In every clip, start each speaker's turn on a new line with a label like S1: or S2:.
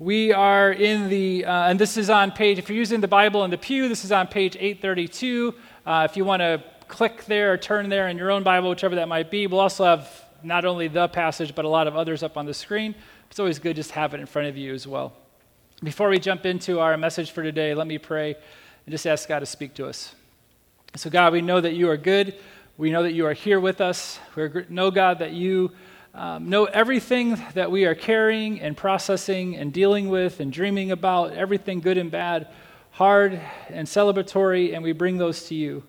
S1: We are in the, uh, and this is on page, if you're using the Bible in the pew, this is on page 832. Uh, if you want to click there or turn there in your own Bible, whichever that might be, we'll also have not only the passage, but a lot of others up on the screen. It's always good just have it in front of you as well. Before we jump into our message for today, let me pray and just ask God to speak to us. So, God, we know that you are good. We know that you are here with us. We know, God, that you um, know everything that we are carrying and processing and dealing with and dreaming about, everything good and bad, hard and celebratory, and we bring those to you.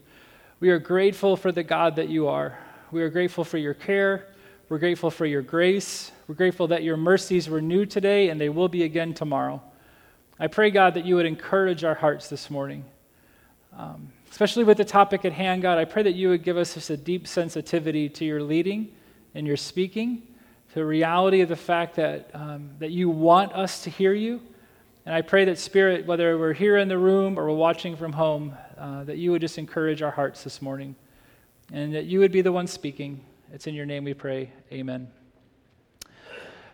S1: We are grateful for the God that you are. We are grateful for your care. We're grateful for your grace. We're grateful that your mercies were new today and they will be again tomorrow. I pray, God, that you would encourage our hearts this morning. Um, especially with the topic at hand, God, I pray that you would give us just a deep sensitivity to your leading and your speaking, to the reality of the fact that, um, that you want us to hear you. And I pray that, Spirit, whether we're here in the room or we're watching from home, uh, that you would just encourage our hearts this morning and that you would be the one speaking. It's in your name we pray. Amen.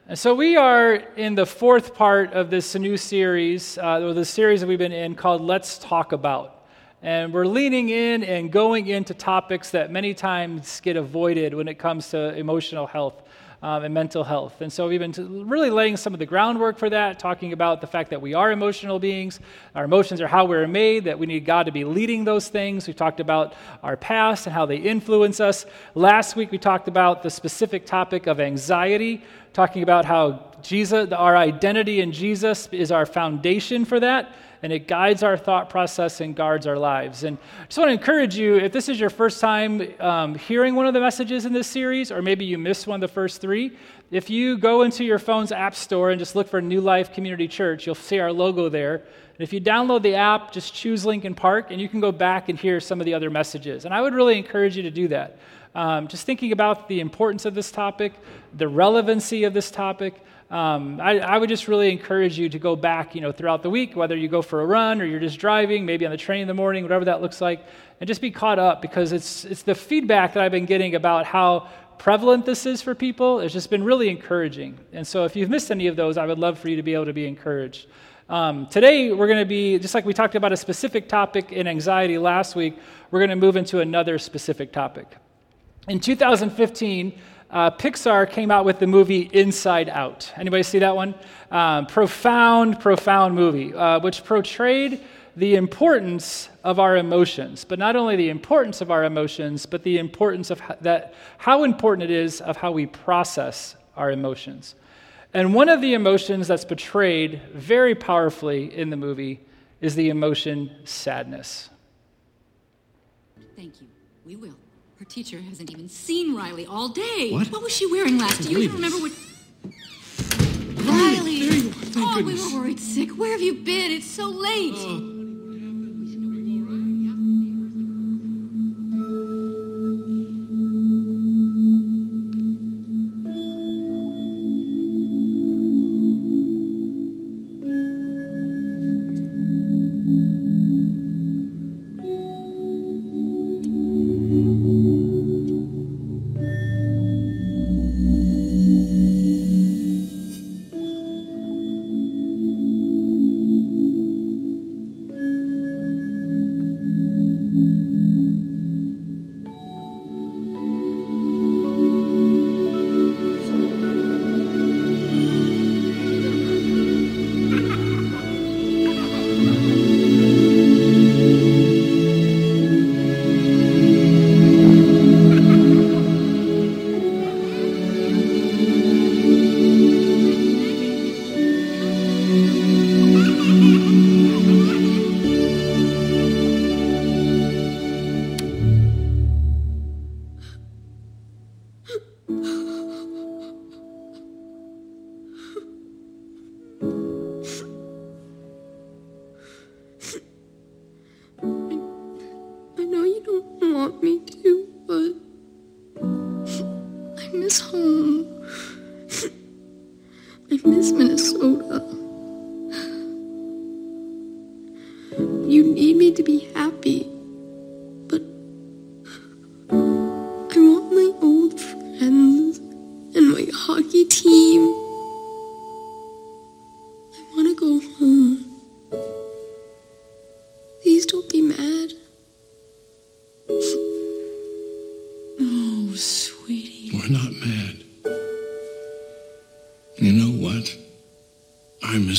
S1: And so we are in the fourth part of this new series, uh, or the series that we've been in called Let's Talk About. And we're leaning in and going into topics that many times get avoided when it comes to emotional health um, and mental health. And so we've been really laying some of the groundwork for that, talking about the fact that we are emotional beings. Our emotions are how we're made, that we need God to be leading those things. We talked about our past and how they influence us. Last week we talked about the specific topic of anxiety, talking about how Jesus, our identity in Jesus is our foundation for that and it guides our thought process and guards our lives. And I just want to encourage you if this is your first time um, hearing one of the messages in this series, or maybe you missed one of the first three, if you go into your phone's app store and just look for New Life Community Church, you'll see our logo there. And if you download the app, just choose Lincoln Park, and you can go back and hear some of the other messages. And I would really encourage you to do that. Um, just thinking about the importance of this topic, the relevancy of this topic, um, I, I, would just really encourage you to go back, you know, throughout the week, whether you go for a run or you're just driving, maybe on the train in the morning, whatever that looks like, and just be caught up because it's it's the feedback that I've been getting about how prevalent this is for people. It's just been really encouraging. And so, if you've missed any of those, I would love for you to be able to be encouraged. Um, today, we're going to be just like we talked about a specific topic in anxiety last week. We're going to move into another specific topic. In 2015 uh, Pixar came out with the movie Inside Out. Anybody see that one? Um, profound, profound movie, uh, which portrayed the importance of our emotions, but not only the importance of our emotions, but the importance of how, that, how important it is of how we process our emotions. And one of the emotions that's portrayed very powerfully in the movie is the emotion sadness.
S2: Thank you. We will. Her teacher hasn't even seen Riley all day.
S3: What?
S2: What was she wearing last? Do you even remember what?
S3: Riley! There you are. Thank
S2: oh,
S3: goodness.
S2: we were worried sick. Where have you been? It's so late.
S3: Uh.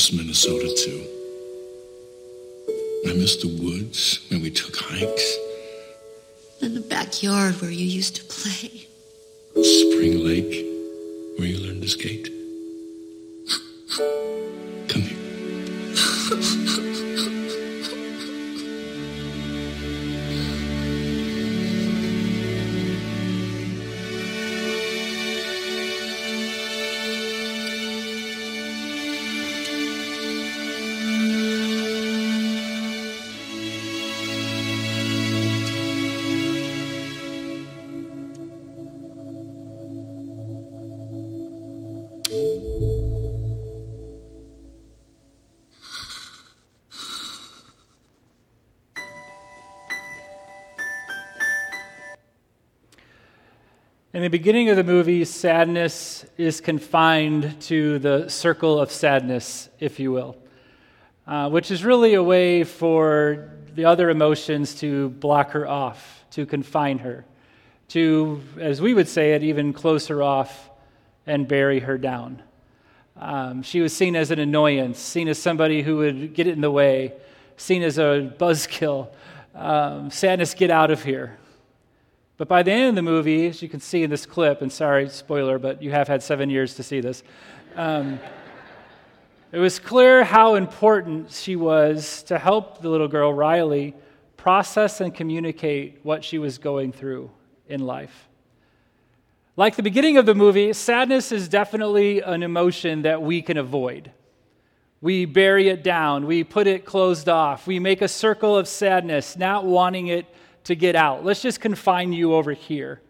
S3: Miss Minnesota too. I miss the woods where we took hikes.
S2: In the backyard where you used to play.
S3: Spring Lake, where you learned to skate.
S1: In the beginning of the movie, sadness is confined to the circle of sadness, if you will, uh, which is really a way for the other emotions to block her off, to confine her, to, as we would say it, even close her off and bury her down. Um, she was seen as an annoyance, seen as somebody who would get in the way, seen as a buzzkill. Um, sadness, get out of here. But by the end of the movie, as you can see in this clip, and sorry, spoiler, but you have had seven years to see this, um, it was clear how important she was to help the little girl, Riley, process and communicate what she was going through in life. Like the beginning of the movie, sadness is definitely an emotion that we can avoid. We bury it down, we put it closed off, we make a circle of sadness, not wanting it to get out. Let's just confine you over here.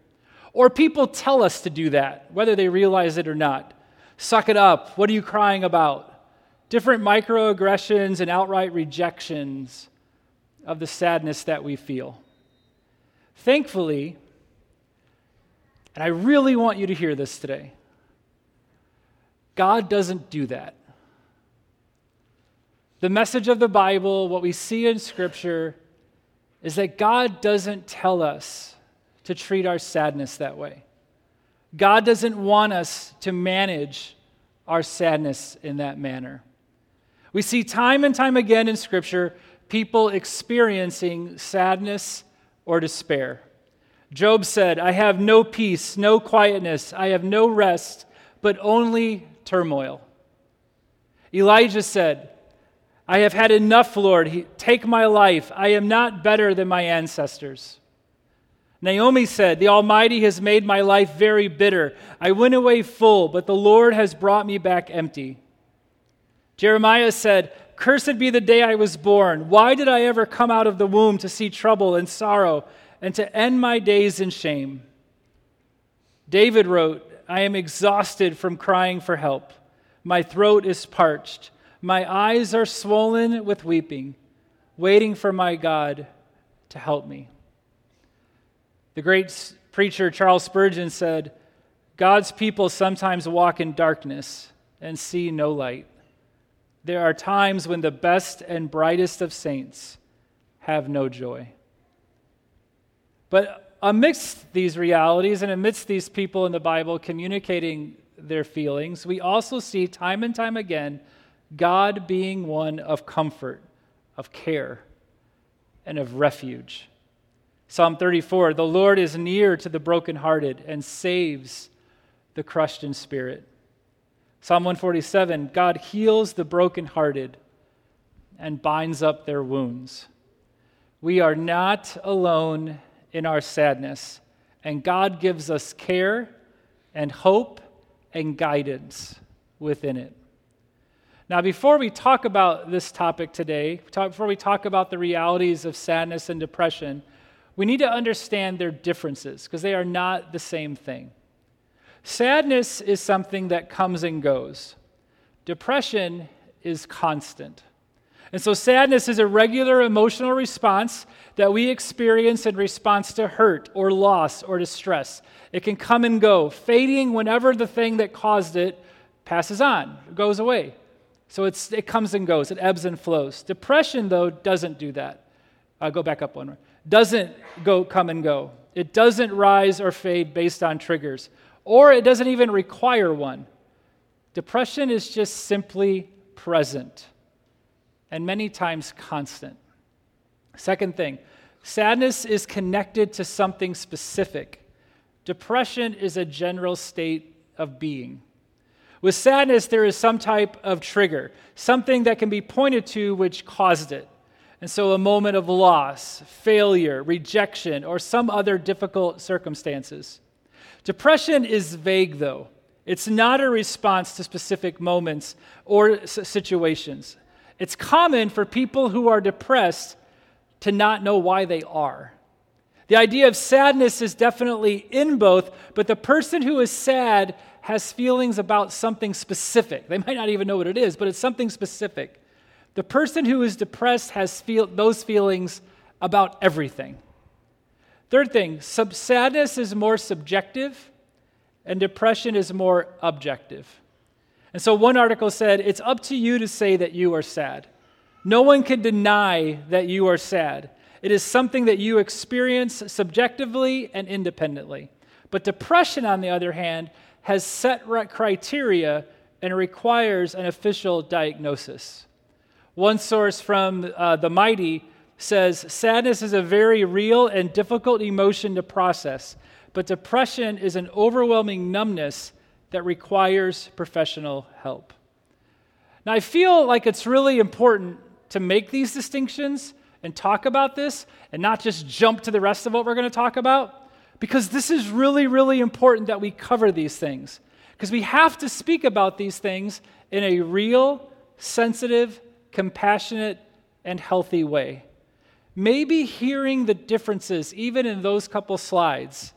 S1: Or people tell us to do that, whether they realize it or not. Suck it up. What are you crying about? Different microaggressions and outright rejections of the sadness that we feel. Thankfully, and I really want you to hear this today, God doesn't do that. The message of the Bible, what we see in Scripture, is that God doesn't tell us to treat our sadness that way. God doesn't want us to manage our sadness in that manner. We see time and time again in Scripture people experiencing sadness or despair. Job said, I have no peace, no quietness, I have no rest, but only turmoil. Elijah said, I have had enough, Lord. Take my life. I am not better than my ancestors. Naomi said, The Almighty has made my life very bitter. I went away full, but the Lord has brought me back empty. Jeremiah said, Cursed be the day I was born. Why did I ever come out of the womb to see trouble and sorrow and to end my days in shame? David wrote, I am exhausted from crying for help. My throat is parched. My eyes are swollen with weeping, waiting for my God to help me. The great preacher Charles Spurgeon said, God's people sometimes walk in darkness and see no light. There are times when the best and brightest of saints have no joy. But amidst these realities and amidst these people in the Bible communicating their feelings, we also see time and time again God being one of comfort, of care, and of refuge. Psalm 34 The Lord is near to the brokenhearted and saves the crushed in spirit. Psalm 147 God heals the brokenhearted and binds up their wounds. We are not alone in our sadness, and God gives us care and hope and guidance within it. Now, before we talk about this topic today, before we talk about the realities of sadness and depression, we need to understand their differences because they are not the same thing. Sadness is something that comes and goes, depression is constant. And so, sadness is a regular emotional response that we experience in response to hurt or loss or distress. It can come and go, fading whenever the thing that caused it passes on, goes away. So it's, it comes and goes, it ebbs and flows. Depression, though, doesn't do that. I'll go back up one more. Doesn't go come and go. It doesn't rise or fade based on triggers. or it doesn't even require one. Depression is just simply present and many times constant. Second thing, sadness is connected to something specific. Depression is a general state of being. With sadness, there is some type of trigger, something that can be pointed to which caused it. And so, a moment of loss, failure, rejection, or some other difficult circumstances. Depression is vague, though. It's not a response to specific moments or situations. It's common for people who are depressed to not know why they are. The idea of sadness is definitely in both, but the person who is sad has feelings about something specific. They might not even know what it is, but it's something specific. The person who is depressed has feel, those feelings about everything. Third thing, sub- sadness is more subjective and depression is more objective. And so one article said, It's up to you to say that you are sad. No one can deny that you are sad. It is something that you experience subjectively and independently. But depression, on the other hand, has set criteria and requires an official diagnosis. One source from uh, The Mighty says sadness is a very real and difficult emotion to process, but depression is an overwhelming numbness that requires professional help. Now, I feel like it's really important to make these distinctions and talk about this and not just jump to the rest of what we're going to talk about because this is really, really important that we cover these things because we have to speak about these things in a real, sensitive, compassionate, and healthy way. Maybe hearing the differences, even in those couple slides,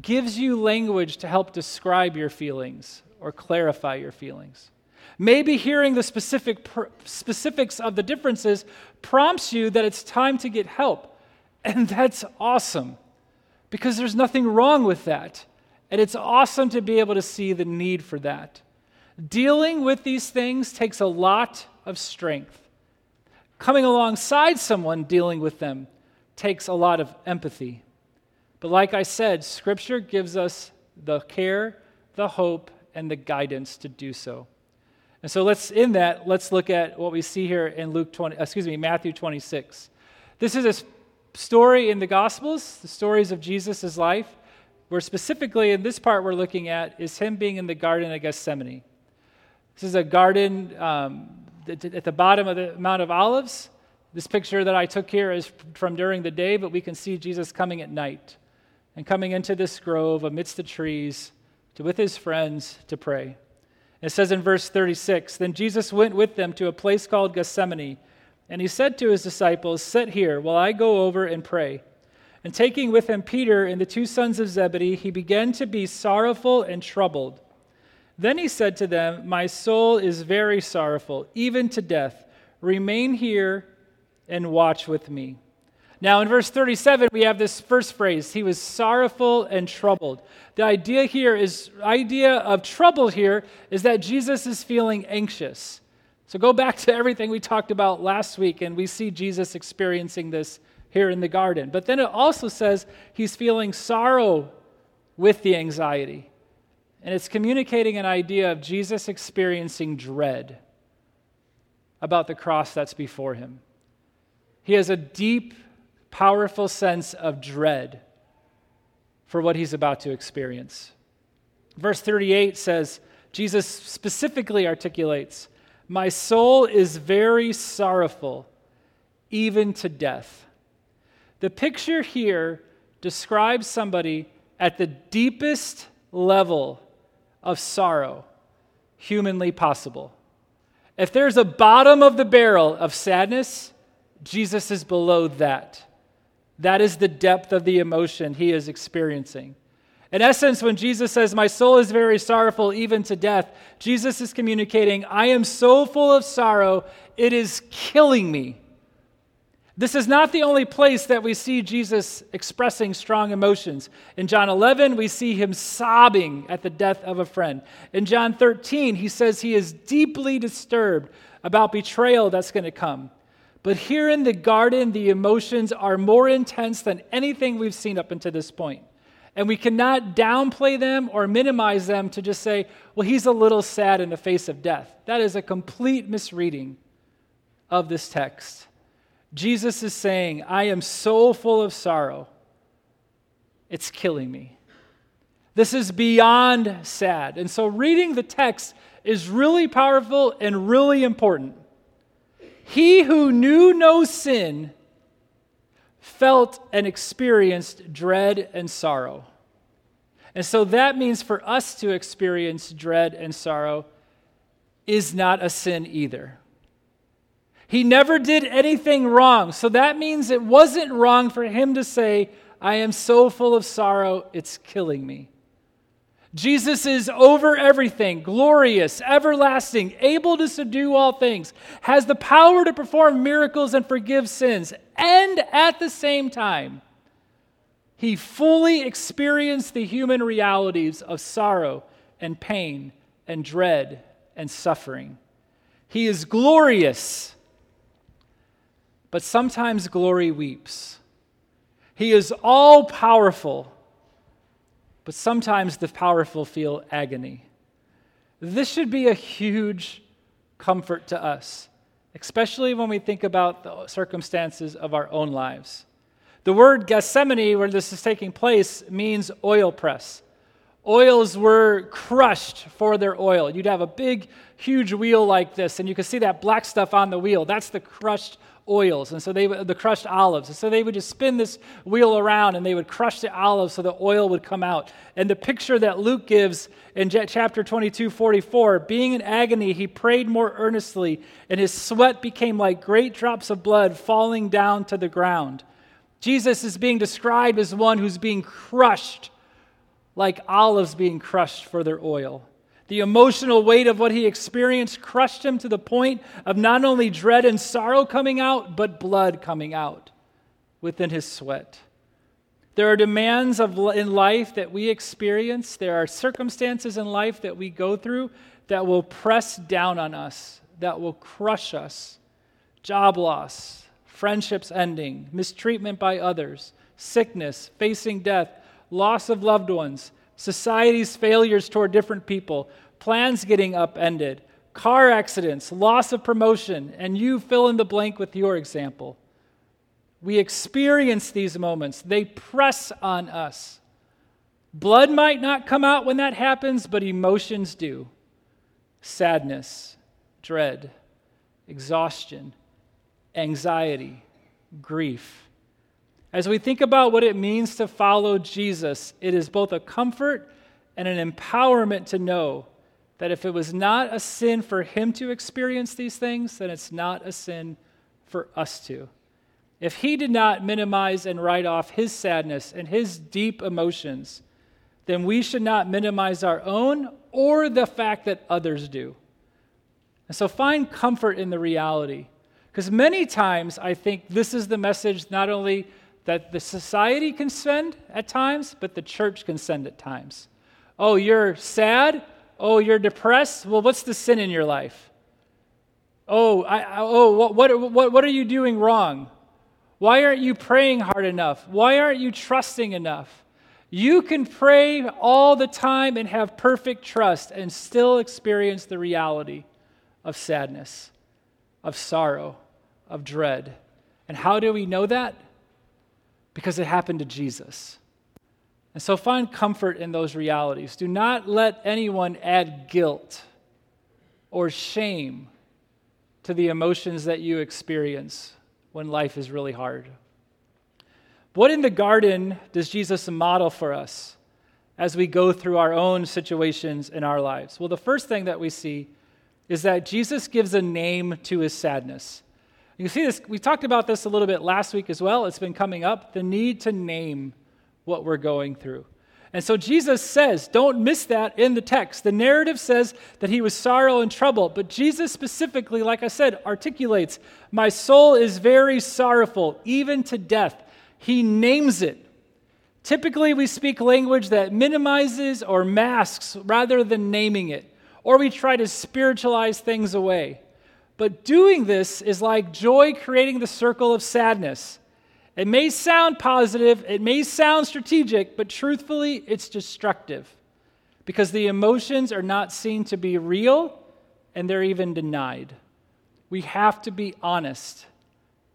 S1: gives you language to help describe your feelings or clarify your feelings. Maybe hearing the specific specifics of the differences prompts you that it's time to get help. And that's awesome because there's nothing wrong with that. And it's awesome to be able to see the need for that. Dealing with these things takes a lot of strength. Coming alongside someone dealing with them takes a lot of empathy. But like I said, Scripture gives us the care, the hope, and the guidance to do so. And so let's in that let's look at what we see here in Luke 20 excuse me Matthew 26. This is a story in the gospels, the stories of Jesus' life, where specifically in this part we're looking at is him being in the garden of Gethsemane. This is a garden um, at the bottom of the Mount of Olives. This picture that I took here is from during the day, but we can see Jesus coming at night and coming into this grove amidst the trees to, with his friends to pray. It says in verse 36 Then Jesus went with them to a place called Gethsemane, and he said to his disciples, Sit here while I go over and pray. And taking with him Peter and the two sons of Zebedee, he began to be sorrowful and troubled. Then he said to them, My soul is very sorrowful, even to death. Remain here and watch with me. Now, in verse 37, we have this first phrase He was sorrowful and troubled. The idea here is, idea of trouble here is that Jesus is feeling anxious. So go back to everything we talked about last week, and we see Jesus experiencing this here in the garden. But then it also says he's feeling sorrow with the anxiety. And it's communicating an idea of Jesus experiencing dread about the cross that's before him. He has a deep, powerful sense of dread for what he's about to experience. Verse 38 says, Jesus specifically articulates, My soul is very sorrowful, even to death. The picture here describes somebody at the deepest level of sorrow humanly possible. If there's a bottom of the barrel of sadness, Jesus is below that. That is the depth of the emotion he is experiencing. In essence, when Jesus says, My soul is very sorrowful, even to death, Jesus is communicating, I am so full of sorrow, it is killing me. This is not the only place that we see Jesus expressing strong emotions. In John 11, we see him sobbing at the death of a friend. In John 13, he says he is deeply disturbed about betrayal that's going to come. But here in the garden, the emotions are more intense than anything we've seen up until this point. And we cannot downplay them or minimize them to just say, well, he's a little sad in the face of death. That is a complete misreading of this text. Jesus is saying, I am so full of sorrow, it's killing me. This is beyond sad. And so, reading the text is really powerful and really important. He who knew no sin felt and experienced dread and sorrow. And so that means for us to experience dread and sorrow is not a sin either. He never did anything wrong. So that means it wasn't wrong for him to say, I am so full of sorrow, it's killing me. Jesus is over everything, glorious, everlasting, able to subdue all things, has the power to perform miracles and forgive sins, and at the same time, he fully experienced the human realities of sorrow and pain and dread and suffering. He is glorious, but sometimes glory weeps. He is all powerful but sometimes the powerful feel agony. This should be a huge comfort to us, especially when we think about the circumstances of our own lives. The word Gethsemane, where this is taking place, means oil press. Oils were crushed for their oil. You'd have a big, huge wheel like this, and you could see that black stuff on the wheel. That's the crushed oils, and so they the crushed olives. And so they would just spin this wheel around, and they would crush the olives so the oil would come out. And the picture that Luke gives in chapter 22, 44, being in agony, he prayed more earnestly, and his sweat became like great drops of blood falling down to the ground. Jesus is being described as one who's being crushed, like olives being crushed for their oil. The emotional weight of what he experienced crushed him to the point of not only dread and sorrow coming out, but blood coming out within his sweat. There are demands of, in life that we experience, there are circumstances in life that we go through that will press down on us, that will crush us. Job loss, friendships ending, mistreatment by others, sickness, facing death, loss of loved ones society's failures toward different people, plans getting upended, car accidents, loss of promotion, and you fill in the blank with your example. We experience these moments, they press on us. Blood might not come out when that happens, but emotions do sadness, dread, exhaustion, anxiety, grief. As we think about what it means to follow Jesus, it is both a comfort and an empowerment to know that if it was not a sin for him to experience these things, then it's not a sin for us to. If he did not minimize and write off his sadness and his deep emotions, then we should not minimize our own or the fact that others do. And so find comfort in the reality. Because many times I think this is the message not only that the society can send at times, but the church can send at times. Oh, you're sad? Oh, you're depressed? Well, what's the sin in your life? Oh, I, oh what, what, what, what are you doing wrong? Why aren't you praying hard enough? Why aren't you trusting enough? You can pray all the time and have perfect trust and still experience the reality of sadness, of sorrow, of dread. And how do we know that? Because it happened to Jesus. And so find comfort in those realities. Do not let anyone add guilt or shame to the emotions that you experience when life is really hard. What in the garden does Jesus model for us as we go through our own situations in our lives? Well, the first thing that we see is that Jesus gives a name to his sadness. You see this, we talked about this a little bit last week as well. It's been coming up the need to name what we're going through. And so Jesus says, don't miss that in the text. The narrative says that he was sorrow and trouble, but Jesus specifically, like I said, articulates, My soul is very sorrowful, even to death. He names it. Typically, we speak language that minimizes or masks rather than naming it, or we try to spiritualize things away. But doing this is like joy creating the circle of sadness. It may sound positive, it may sound strategic, but truthfully, it's destructive because the emotions are not seen to be real and they're even denied. We have to be honest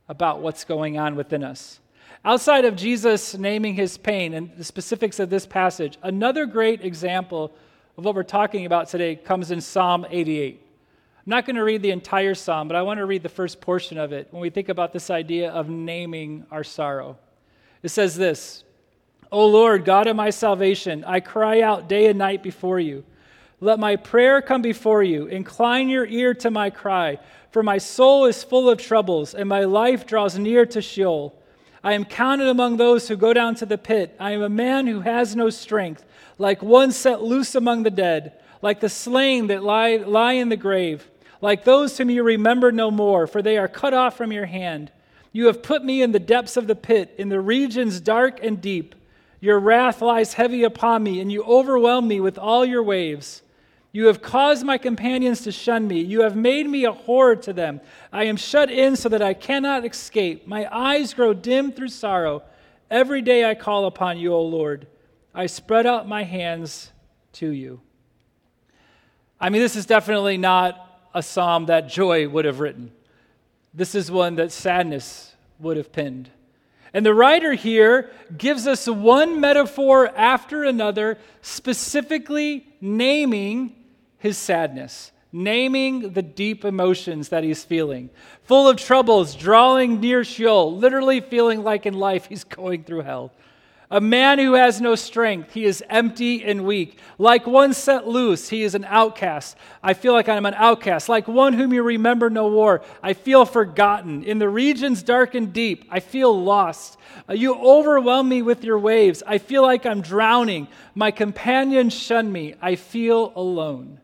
S1: about what's going on within us. Outside of Jesus naming his pain and the specifics of this passage, another great example of what we're talking about today comes in Psalm 88. Not going to read the entire psalm, but I want to read the first portion of it when we think about this idea of naming our sorrow. It says this O Lord, God of my salvation, I cry out day and night before you. Let my prayer come before you. Incline your ear to my cry, for my soul is full of troubles, and my life draws near to Sheol. I am counted among those who go down to the pit. I am a man who has no strength, like one set loose among the dead, like the slain that lie, lie in the grave like those whom you remember no more, for they are cut off from your hand. You have put me in the depths of the pit, in the regions dark and deep. Your wrath lies heavy upon me, and you overwhelm me with all your waves. You have caused my companions to shun me. You have made me a horror to them. I am shut in so that I cannot escape. My eyes grow dim through sorrow. Every day I call upon you, O Lord. I spread out my hands to you. I mean, this is definitely not a psalm that joy would have written. This is one that sadness would have penned. And the writer here gives us one metaphor after another, specifically naming his sadness, naming the deep emotions that he's feeling. Full of troubles, drawing near Sheol, literally feeling like in life he's going through hell. A man who has no strength, he is empty and weak. Like one set loose, he is an outcast. I feel like I'm an outcast. Like one whom you remember no more, I feel forgotten. In the regions dark and deep, I feel lost. Uh, you overwhelm me with your waves. I feel like I'm drowning. My companions shun me. I feel alone.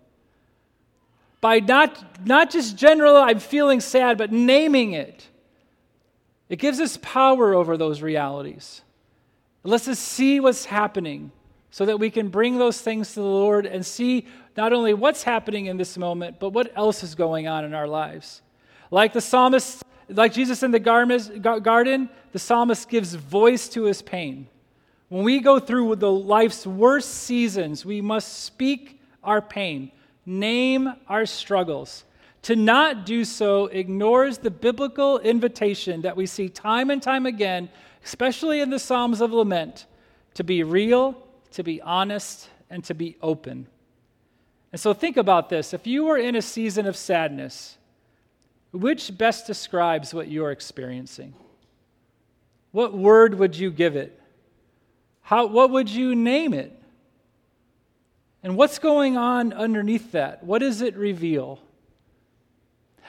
S1: By not, not just general, I'm feeling sad, but naming it, it gives us power over those realities. Lets us see what's happening so that we can bring those things to the Lord and see not only what's happening in this moment, but what else is going on in our lives. Like the psalmist, like Jesus in the garden, the psalmist gives voice to his pain. When we go through the life's worst seasons, we must speak our pain, name our struggles. To not do so ignores the biblical invitation that we see time and time again especially in the Psalms of Lament, to be real, to be honest, and to be open. And so think about this. If you were in a season of sadness, which best describes what you're experiencing? What word would you give it? How, what would you name it? And what's going on underneath that? What does it reveal?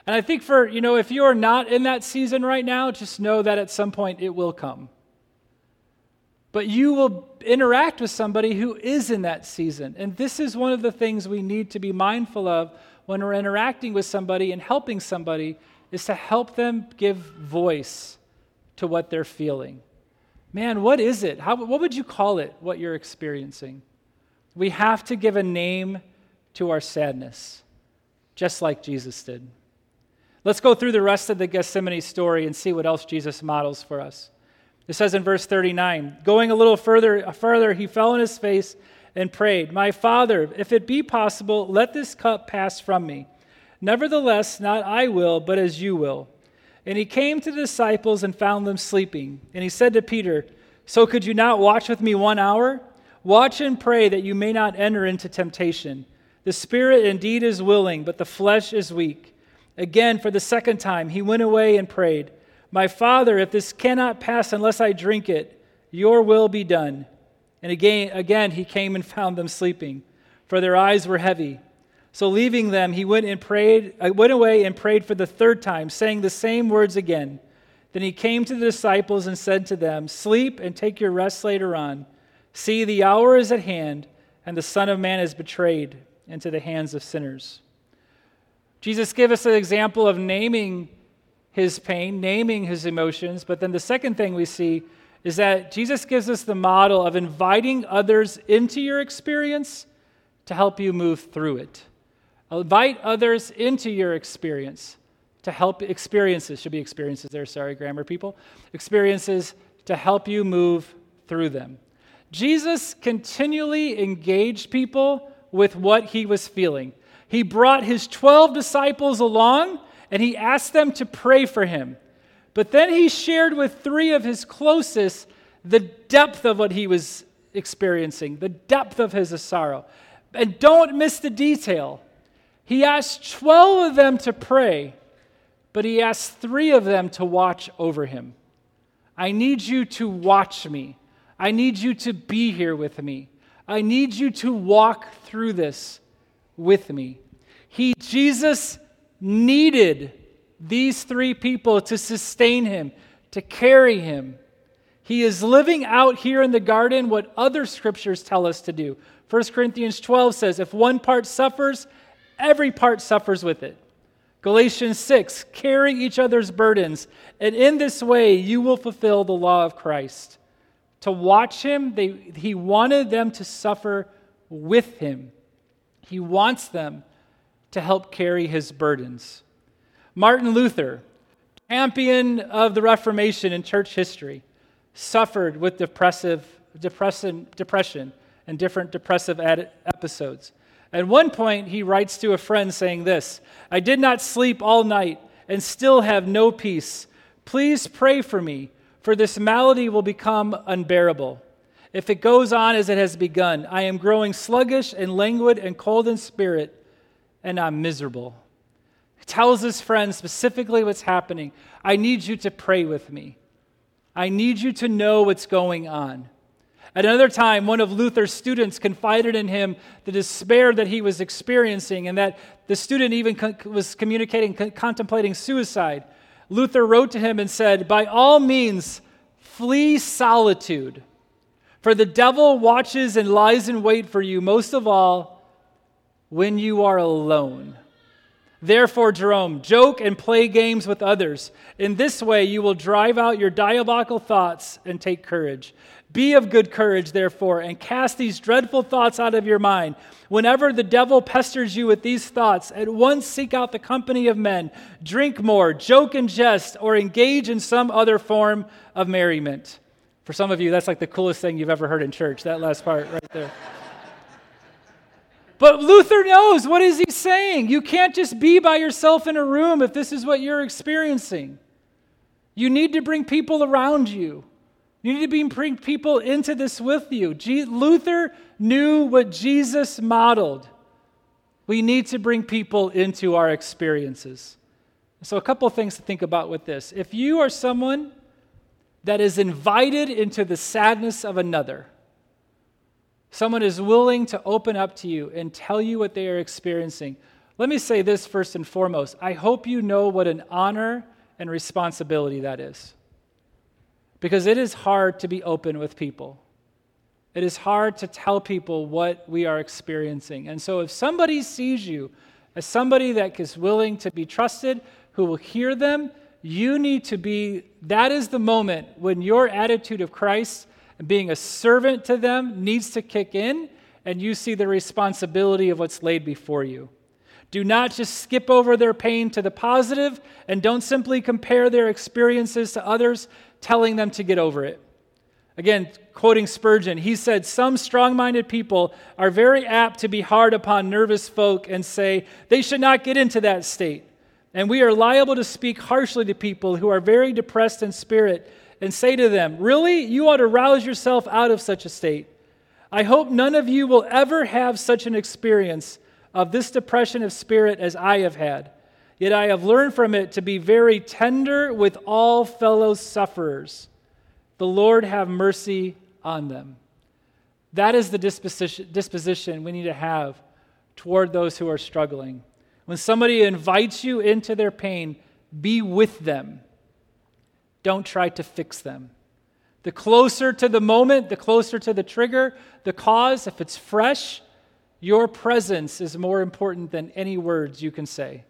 S1: And I think for, you know, if you are not in that season right now, just know that at some point it will come. But you will interact with somebody who is in that season. And this is one of the things we need to be mindful of when we're interacting with somebody and helping somebody is to help them give voice to what they're feeling. Man, what is it? How, what would you call it, what you're experiencing? We have to give a name to our sadness, just like Jesus did. Let's go through the rest of the Gethsemane story and see what else Jesus models for us. It says in verse 39 Going a little further, further, he fell on his face and prayed, My Father, if it be possible, let this cup pass from me. Nevertheless, not I will, but as you will. And he came to the disciples and found them sleeping. And he said to Peter, So could you not watch with me one hour? Watch and pray that you may not enter into temptation. The spirit indeed is willing, but the flesh is weak. Again, for the second time, he went away and prayed, My Father, if this cannot pass unless I drink it, your will be done. And again, again he came and found them sleeping, for their eyes were heavy. So leaving them, he went and prayed, uh, went away and prayed for the third time, saying the same words again. Then he came to the disciples and said to them, Sleep and take your rest later on. See, the hour is at hand, and the Son of Man is betrayed into the hands of sinners. Jesus gave us an example of naming his pain, naming his emotions, but then the second thing we see is that Jesus gives us the model of inviting others into your experience to help you move through it. Invite others into your experience to help experiences, should be experiences there, sorry, grammar people, experiences to help you move through them. Jesus continually engaged people with what he was feeling. He brought his 12 disciples along and he asked them to pray for him. But then he shared with three of his closest the depth of what he was experiencing, the depth of his sorrow. And don't miss the detail. He asked 12 of them to pray, but he asked three of them to watch over him. I need you to watch me. I need you to be here with me. I need you to walk through this with me. He, Jesus, needed these three people to sustain him, to carry him. He is living out here in the garden what other scriptures tell us to do. 1 Corinthians 12 says, If one part suffers, every part suffers with it. Galatians 6, carry each other's burdens, and in this way you will fulfill the law of Christ. To watch him, they, he wanted them to suffer with him. He wants them to help carry his burdens. Martin Luther, champion of the Reformation in church history, suffered with depressive, depression, depression and different depressive ad- episodes. At one point, he writes to a friend saying this I did not sleep all night and still have no peace. Please pray for me, for this malady will become unbearable. If it goes on as it has begun, I am growing sluggish and languid and cold in spirit, and I'm miserable. He tells his friend specifically what's happening. I need you to pray with me. I need you to know what's going on. At another time, one of Luther's students confided in him the despair that he was experiencing and that the student even was communicating, con- contemplating suicide. Luther wrote to him and said, By all means, flee solitude, for the devil watches and lies in wait for you, most of all, when you are alone. Therefore, Jerome, joke and play games with others. In this way, you will drive out your diabolical thoughts and take courage. Be of good courage, therefore, and cast these dreadful thoughts out of your mind. Whenever the devil pesters you with these thoughts, at once seek out the company of men, drink more, joke and jest, or engage in some other form of merriment. For some of you, that's like the coolest thing you've ever heard in church, that last part right there. But Luther knows what is he saying? You can't just be by yourself in a room if this is what you're experiencing. You need to bring people around you. You need to bring people into this with you. Luther knew what Jesus modeled. We need to bring people into our experiences. So, a couple things to think about with this. If you are someone that is invited into the sadness of another, someone is willing to open up to you and tell you what they are experiencing, let me say this first and foremost. I hope you know what an honor and responsibility that is. Because it is hard to be open with people. It is hard to tell people what we are experiencing. And so if somebody sees you as somebody that is willing to be trusted, who will hear them, you need to be, that is the moment when your attitude of Christ and being a servant to them needs to kick in, and you see the responsibility of what's laid before you. Do not just skip over their pain to the positive, and don't simply compare their experiences to others, telling them to get over it. Again, quoting Spurgeon, he said, Some strong minded people are very apt to be hard upon nervous folk and say they should not get into that state. And we are liable to speak harshly to people who are very depressed in spirit and say to them, Really? You ought to rouse yourself out of such a state. I hope none of you will ever have such an experience of this depression of spirit as I have had. Yet I have learned from it to be very tender with all fellow sufferers. The Lord have mercy on them. That is the disposition, disposition we need to have toward those who are struggling. When somebody invites you into their pain, be with them. Don't try to fix them. The closer to the moment, the closer to the trigger, the cause, if it's fresh, your presence is more important than any words you can say.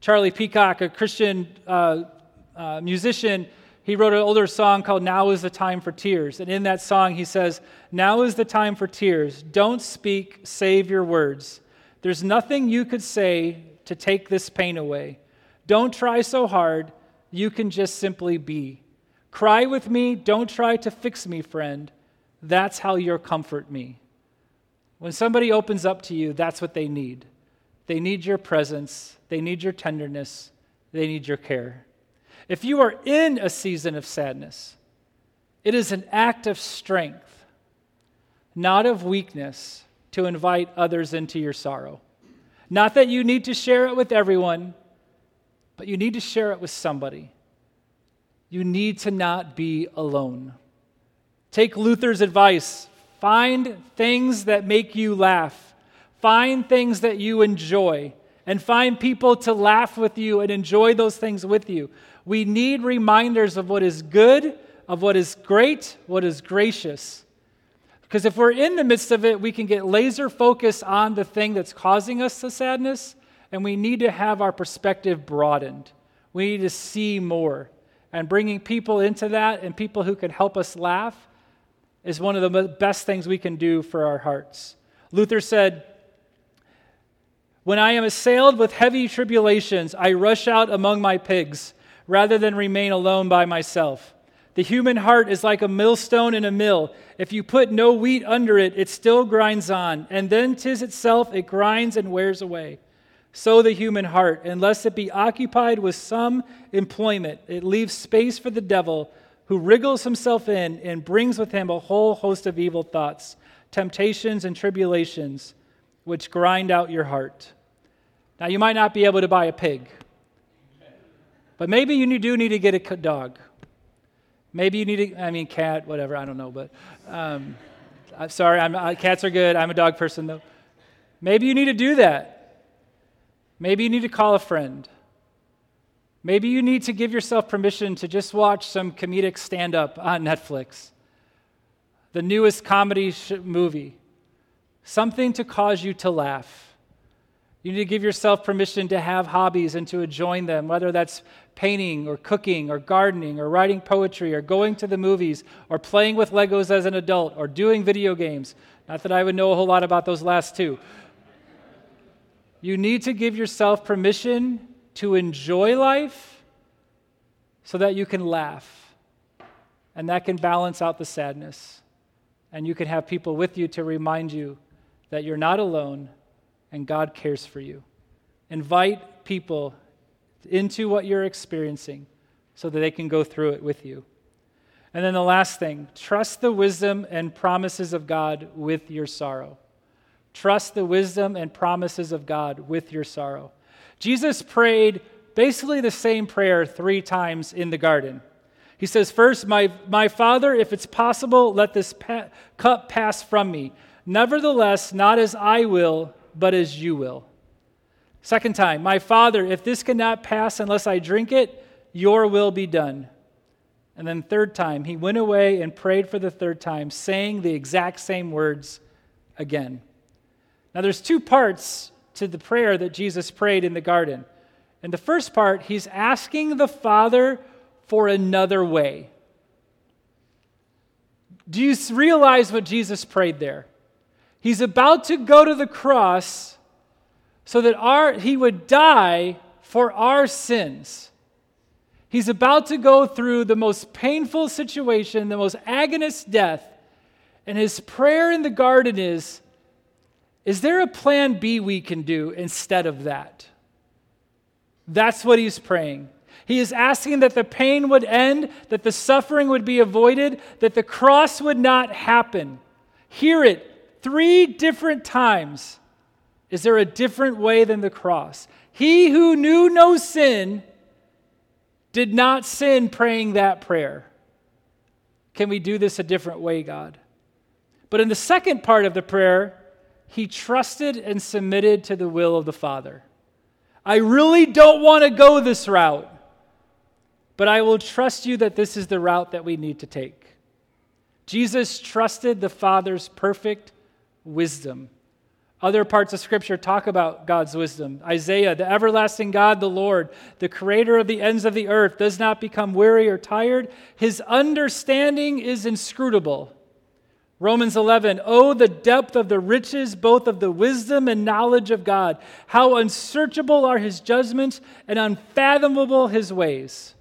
S1: Charlie Peacock, a Christian uh, uh, musician, he wrote an older song called Now is the Time for Tears. And in that song, he says, Now is the time for tears. Don't speak, save your words. There's nothing you could say to take this pain away. Don't try so hard. You can just simply be. Cry with me. Don't try to fix me, friend. That's how you'll comfort me. When somebody opens up to you, that's what they need. They need your presence, they need your tenderness, they need your care. If you are in a season of sadness, it is an act of strength, not of weakness, to invite others into your sorrow. Not that you need to share it with everyone, but you need to share it with somebody. You need to not be alone. Take Luther's advice find things that make you laugh, find things that you enjoy, and find people to laugh with you and enjoy those things with you. We need reminders of what is good, of what is great, what is gracious. Because if we're in the midst of it, we can get laser focused on the thing that's causing us the sadness, and we need to have our perspective broadened. We need to see more. And bringing people into that and people who can help us laugh is one of the best things we can do for our hearts. Luther said, When I am assailed with heavy tribulations, I rush out among my pigs rather than remain alone by myself. The human heart is like a millstone in a mill. If you put no wheat under it, it still grinds on, and then tis itself it grinds and wears away. So the human heart, unless it be occupied with some employment, it leaves space for the devil who wriggles himself in and brings with him a whole host of evil thoughts, temptations, and tribulations, which grind out your heart. Now, you might not be able to buy a pig, but maybe you do need to get a dog. Maybe you need to, I mean, cat, whatever, I don't know, but um, I'm sorry, I'm, uh, cats are good. I'm a dog person, though. Maybe you need to do that. Maybe you need to call a friend. Maybe you need to give yourself permission to just watch some comedic stand up on Netflix, the newest comedy sh- movie, something to cause you to laugh. You need to give yourself permission to have hobbies and to join them, whether that's painting or cooking or gardening or writing poetry or going to the movies or playing with Legos as an adult or doing video games. Not that I would know a whole lot about those last two. You need to give yourself permission to enjoy life so that you can laugh. And that can balance out the sadness. And you can have people with you to remind you that you're not alone and God cares for you. Invite people into what you're experiencing so that they can go through it with you. And then the last thing trust the wisdom and promises of God with your sorrow. Trust the wisdom and promises of God with your sorrow. Jesus prayed basically the same prayer three times in the garden. He says, First, my, my Father, if it's possible, let this pa- cup pass from me. Nevertheless, not as I will, but as you will. Second time, My Father, if this cannot pass unless I drink it, your will be done. And then, third time, he went away and prayed for the third time, saying the exact same words again. Now, there's two parts to the prayer that Jesus prayed in the garden. In the first part, he's asking the Father for another way. Do you realize what Jesus prayed there? He's about to go to the cross so that our, he would die for our sins. He's about to go through the most painful situation, the most agonist death. And his prayer in the garden is is there a plan B we can do instead of that? That's what he's praying. He is asking that the pain would end, that the suffering would be avoided, that the cross would not happen. Hear it three different times. Is there a different way than the cross? He who knew no sin did not sin praying that prayer. Can we do this a different way, God? But in the second part of the prayer, he trusted and submitted to the will of the Father. I really don't want to go this route, but I will trust you that this is the route that we need to take. Jesus trusted the Father's perfect wisdom. Other parts of Scripture talk about God's wisdom. Isaiah, the everlasting God, the Lord, the creator of the ends of the earth, does not become weary or tired. His understanding is inscrutable. Romans 11, oh, the depth of the riches, both of the wisdom and knowledge of God. How unsearchable are his judgments and unfathomable his ways.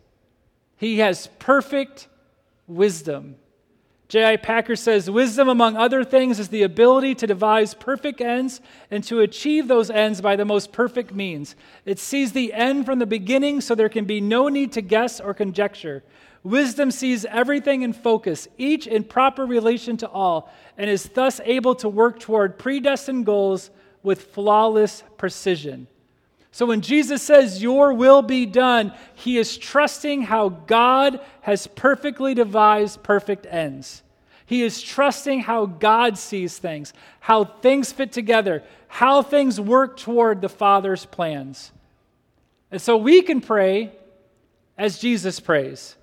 S1: He has perfect wisdom. J.I. Packer says, Wisdom, among other things, is the ability to devise perfect ends and to achieve those ends by the most perfect means. It sees the end from the beginning so there can be no need to guess or conjecture. Wisdom sees everything in focus, each in proper relation to all, and is thus able to work toward predestined goals with flawless precision. So when Jesus says, Your will be done, he is trusting how God has perfectly devised perfect ends. He is trusting how God sees things, how things fit together, how things work toward the Father's plans. And so we can pray as Jesus prays.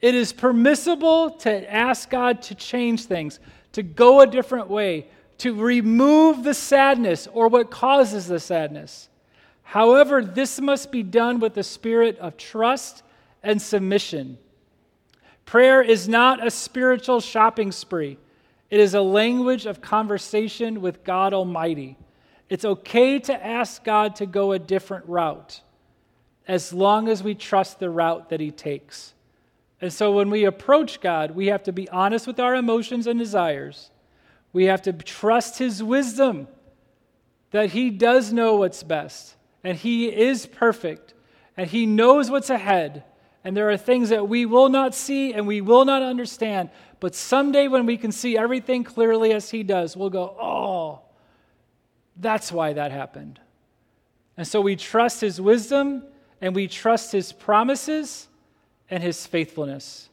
S1: It is permissible to ask God to change things, to go a different way, to remove the sadness or what causes the sadness. However, this must be done with the spirit of trust and submission. Prayer is not a spiritual shopping spree, it is a language of conversation with God Almighty. It's okay to ask God to go a different route as long as we trust the route that He takes. And so when we approach God, we have to be honest with our emotions and desires. We have to trust His wisdom that He does know what's best and He is perfect and He knows what's ahead. And there are things that we will not see and we will not understand. But someday, when we can see everything clearly as He does, we'll go, oh, that's why that happened. And so we trust His wisdom and we trust His promises and his faithfulness.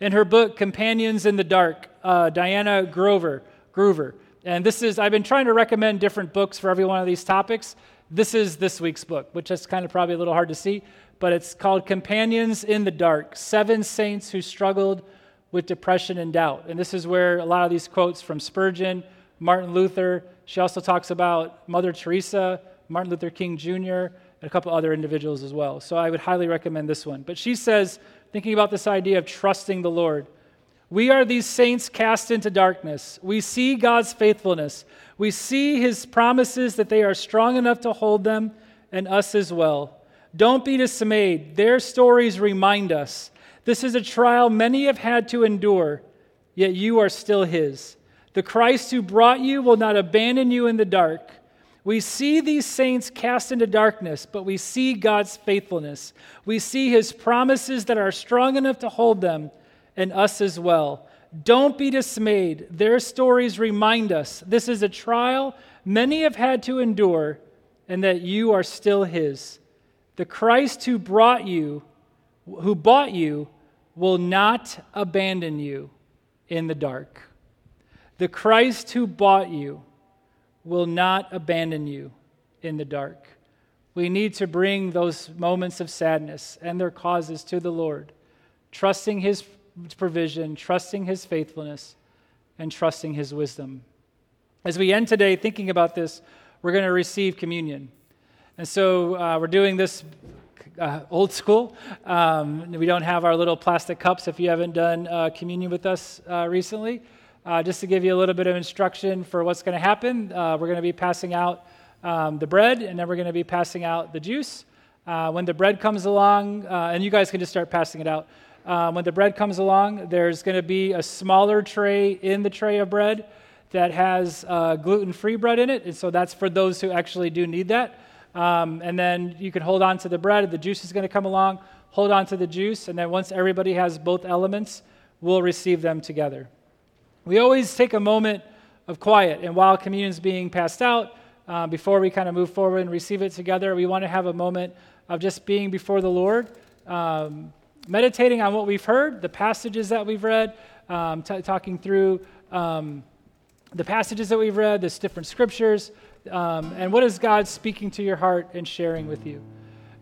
S1: In her book, Companions in the Dark, uh, Diana Grover, Gruver, and this is, I've been trying to recommend different books for every one of these topics. This is this week's book, which is kind of probably a little hard to see, but it's called Companions in the Dark Seven Saints Who Struggled with Depression and Doubt. And this is where a lot of these quotes from Spurgeon, Martin Luther, she also talks about Mother Teresa, Martin Luther King Jr., a couple other individuals as well. So I would highly recommend this one. But she says, thinking about this idea of trusting the Lord, we are these saints cast into darkness. We see God's faithfulness. We see his promises that they are strong enough to hold them, and us as well. Don't be dismayed. Their stories remind us. This is a trial many have had to endure, yet you are still his. The Christ who brought you will not abandon you in the dark. We see these saints cast into darkness, but we see God's faithfulness. We see his promises that are strong enough to hold them, and us as well. Don't be dismayed. Their stories remind us this is a trial many have had to endure, and that you are still his. The Christ who brought you, who bought you, will not abandon you in the dark. The Christ who bought you, will not abandon you in the dark. We need to bring those moments of sadness and their causes to the Lord, trusting His provision, trusting His faithfulness, and trusting His wisdom. As we end today thinking about this, we're going to receive communion. And so uh, we're doing this uh, old school. Um, we don't have our little plastic cups if you haven't done uh, communion with us uh, recently. Uh, just to give you a little bit of instruction for what's going to happen, uh, we're going to be passing out um, the bread and then we're going to be passing out the juice. Uh, when the bread comes along, uh, and you guys can just start passing it out. Um, when the bread comes along, there's going to be a smaller tray in the tray of bread that has uh, gluten free bread in it. And so that's for those who actually do need that. Um, and then you can hold on to the bread. The juice is going to come along. Hold on to the juice. And then once everybody has both elements, we'll receive them together. We always take a moment of quiet, and while communion is being passed out, uh, before we kind of move forward and receive it together, we want to have a moment of just being before the Lord, um, meditating on what we've heard, the passages that we've read, um, t- talking through um, the passages that we've read, the different scriptures, um, and what is God speaking to your heart and sharing with you.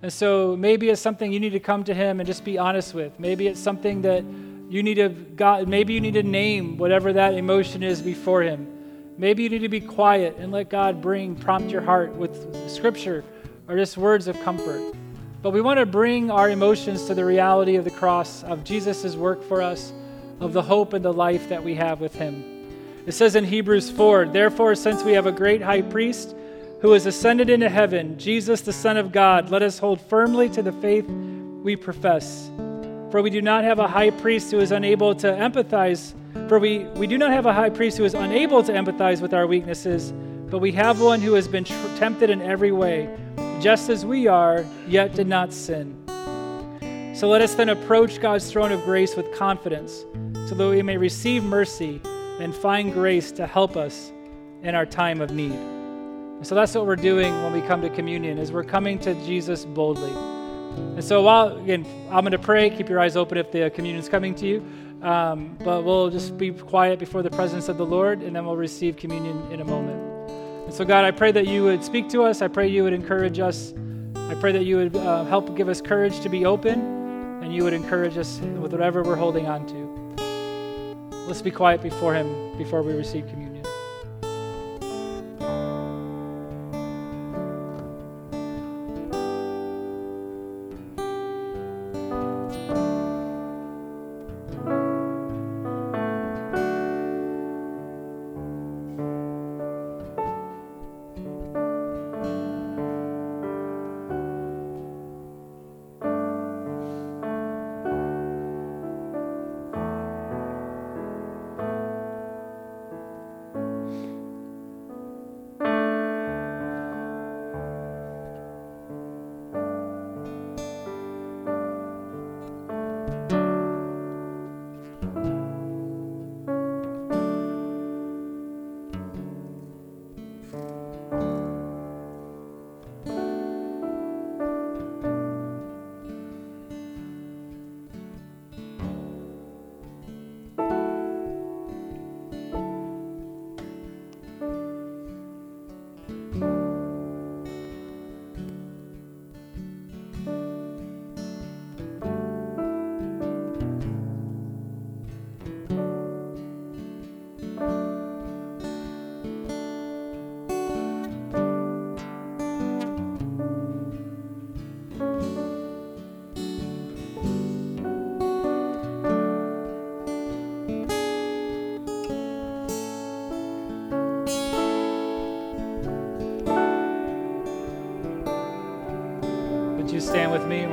S1: And so maybe it's something you need to come to Him and just be honest with. Maybe it's something that you need to God, maybe you need to name whatever that emotion is before him. Maybe you need to be quiet and let God bring prompt your heart with scripture or just words of comfort. But we want to bring our emotions to the reality of the cross, of Jesus' work for us, of the hope and the life that we have with him. It says in Hebrews 4 Therefore, since we have a great high priest who has ascended into heaven, Jesus, the Son of God, let us hold firmly to the faith we profess. For we do not have a high priest who is unable to empathize, for we, we do not have a high priest who is unable to empathize with our weaknesses, but we have one who has been tr- tempted in every way, just as we are, yet did not sin. So let us then approach God's throne of grace with confidence, so that we may receive mercy and find grace to help us in our time of need. So that's what we're doing when we come to communion, is we're coming to Jesus boldly. And so while again, I'm going to pray. Keep your eyes open if the communion's coming to you. Um, but we'll just be quiet before the presence of the Lord, and then we'll receive communion in a moment. And so, God, I pray that you would speak to us. I pray you would encourage us. I pray that you would uh, help give us courage to be open, and you would encourage us with whatever we're holding on to. Let's be quiet before Him before we receive communion.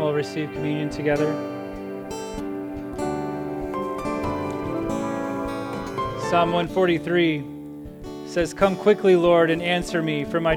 S1: We'll receive communion together? Psalm 143 says, Come quickly, Lord, and answer me, for my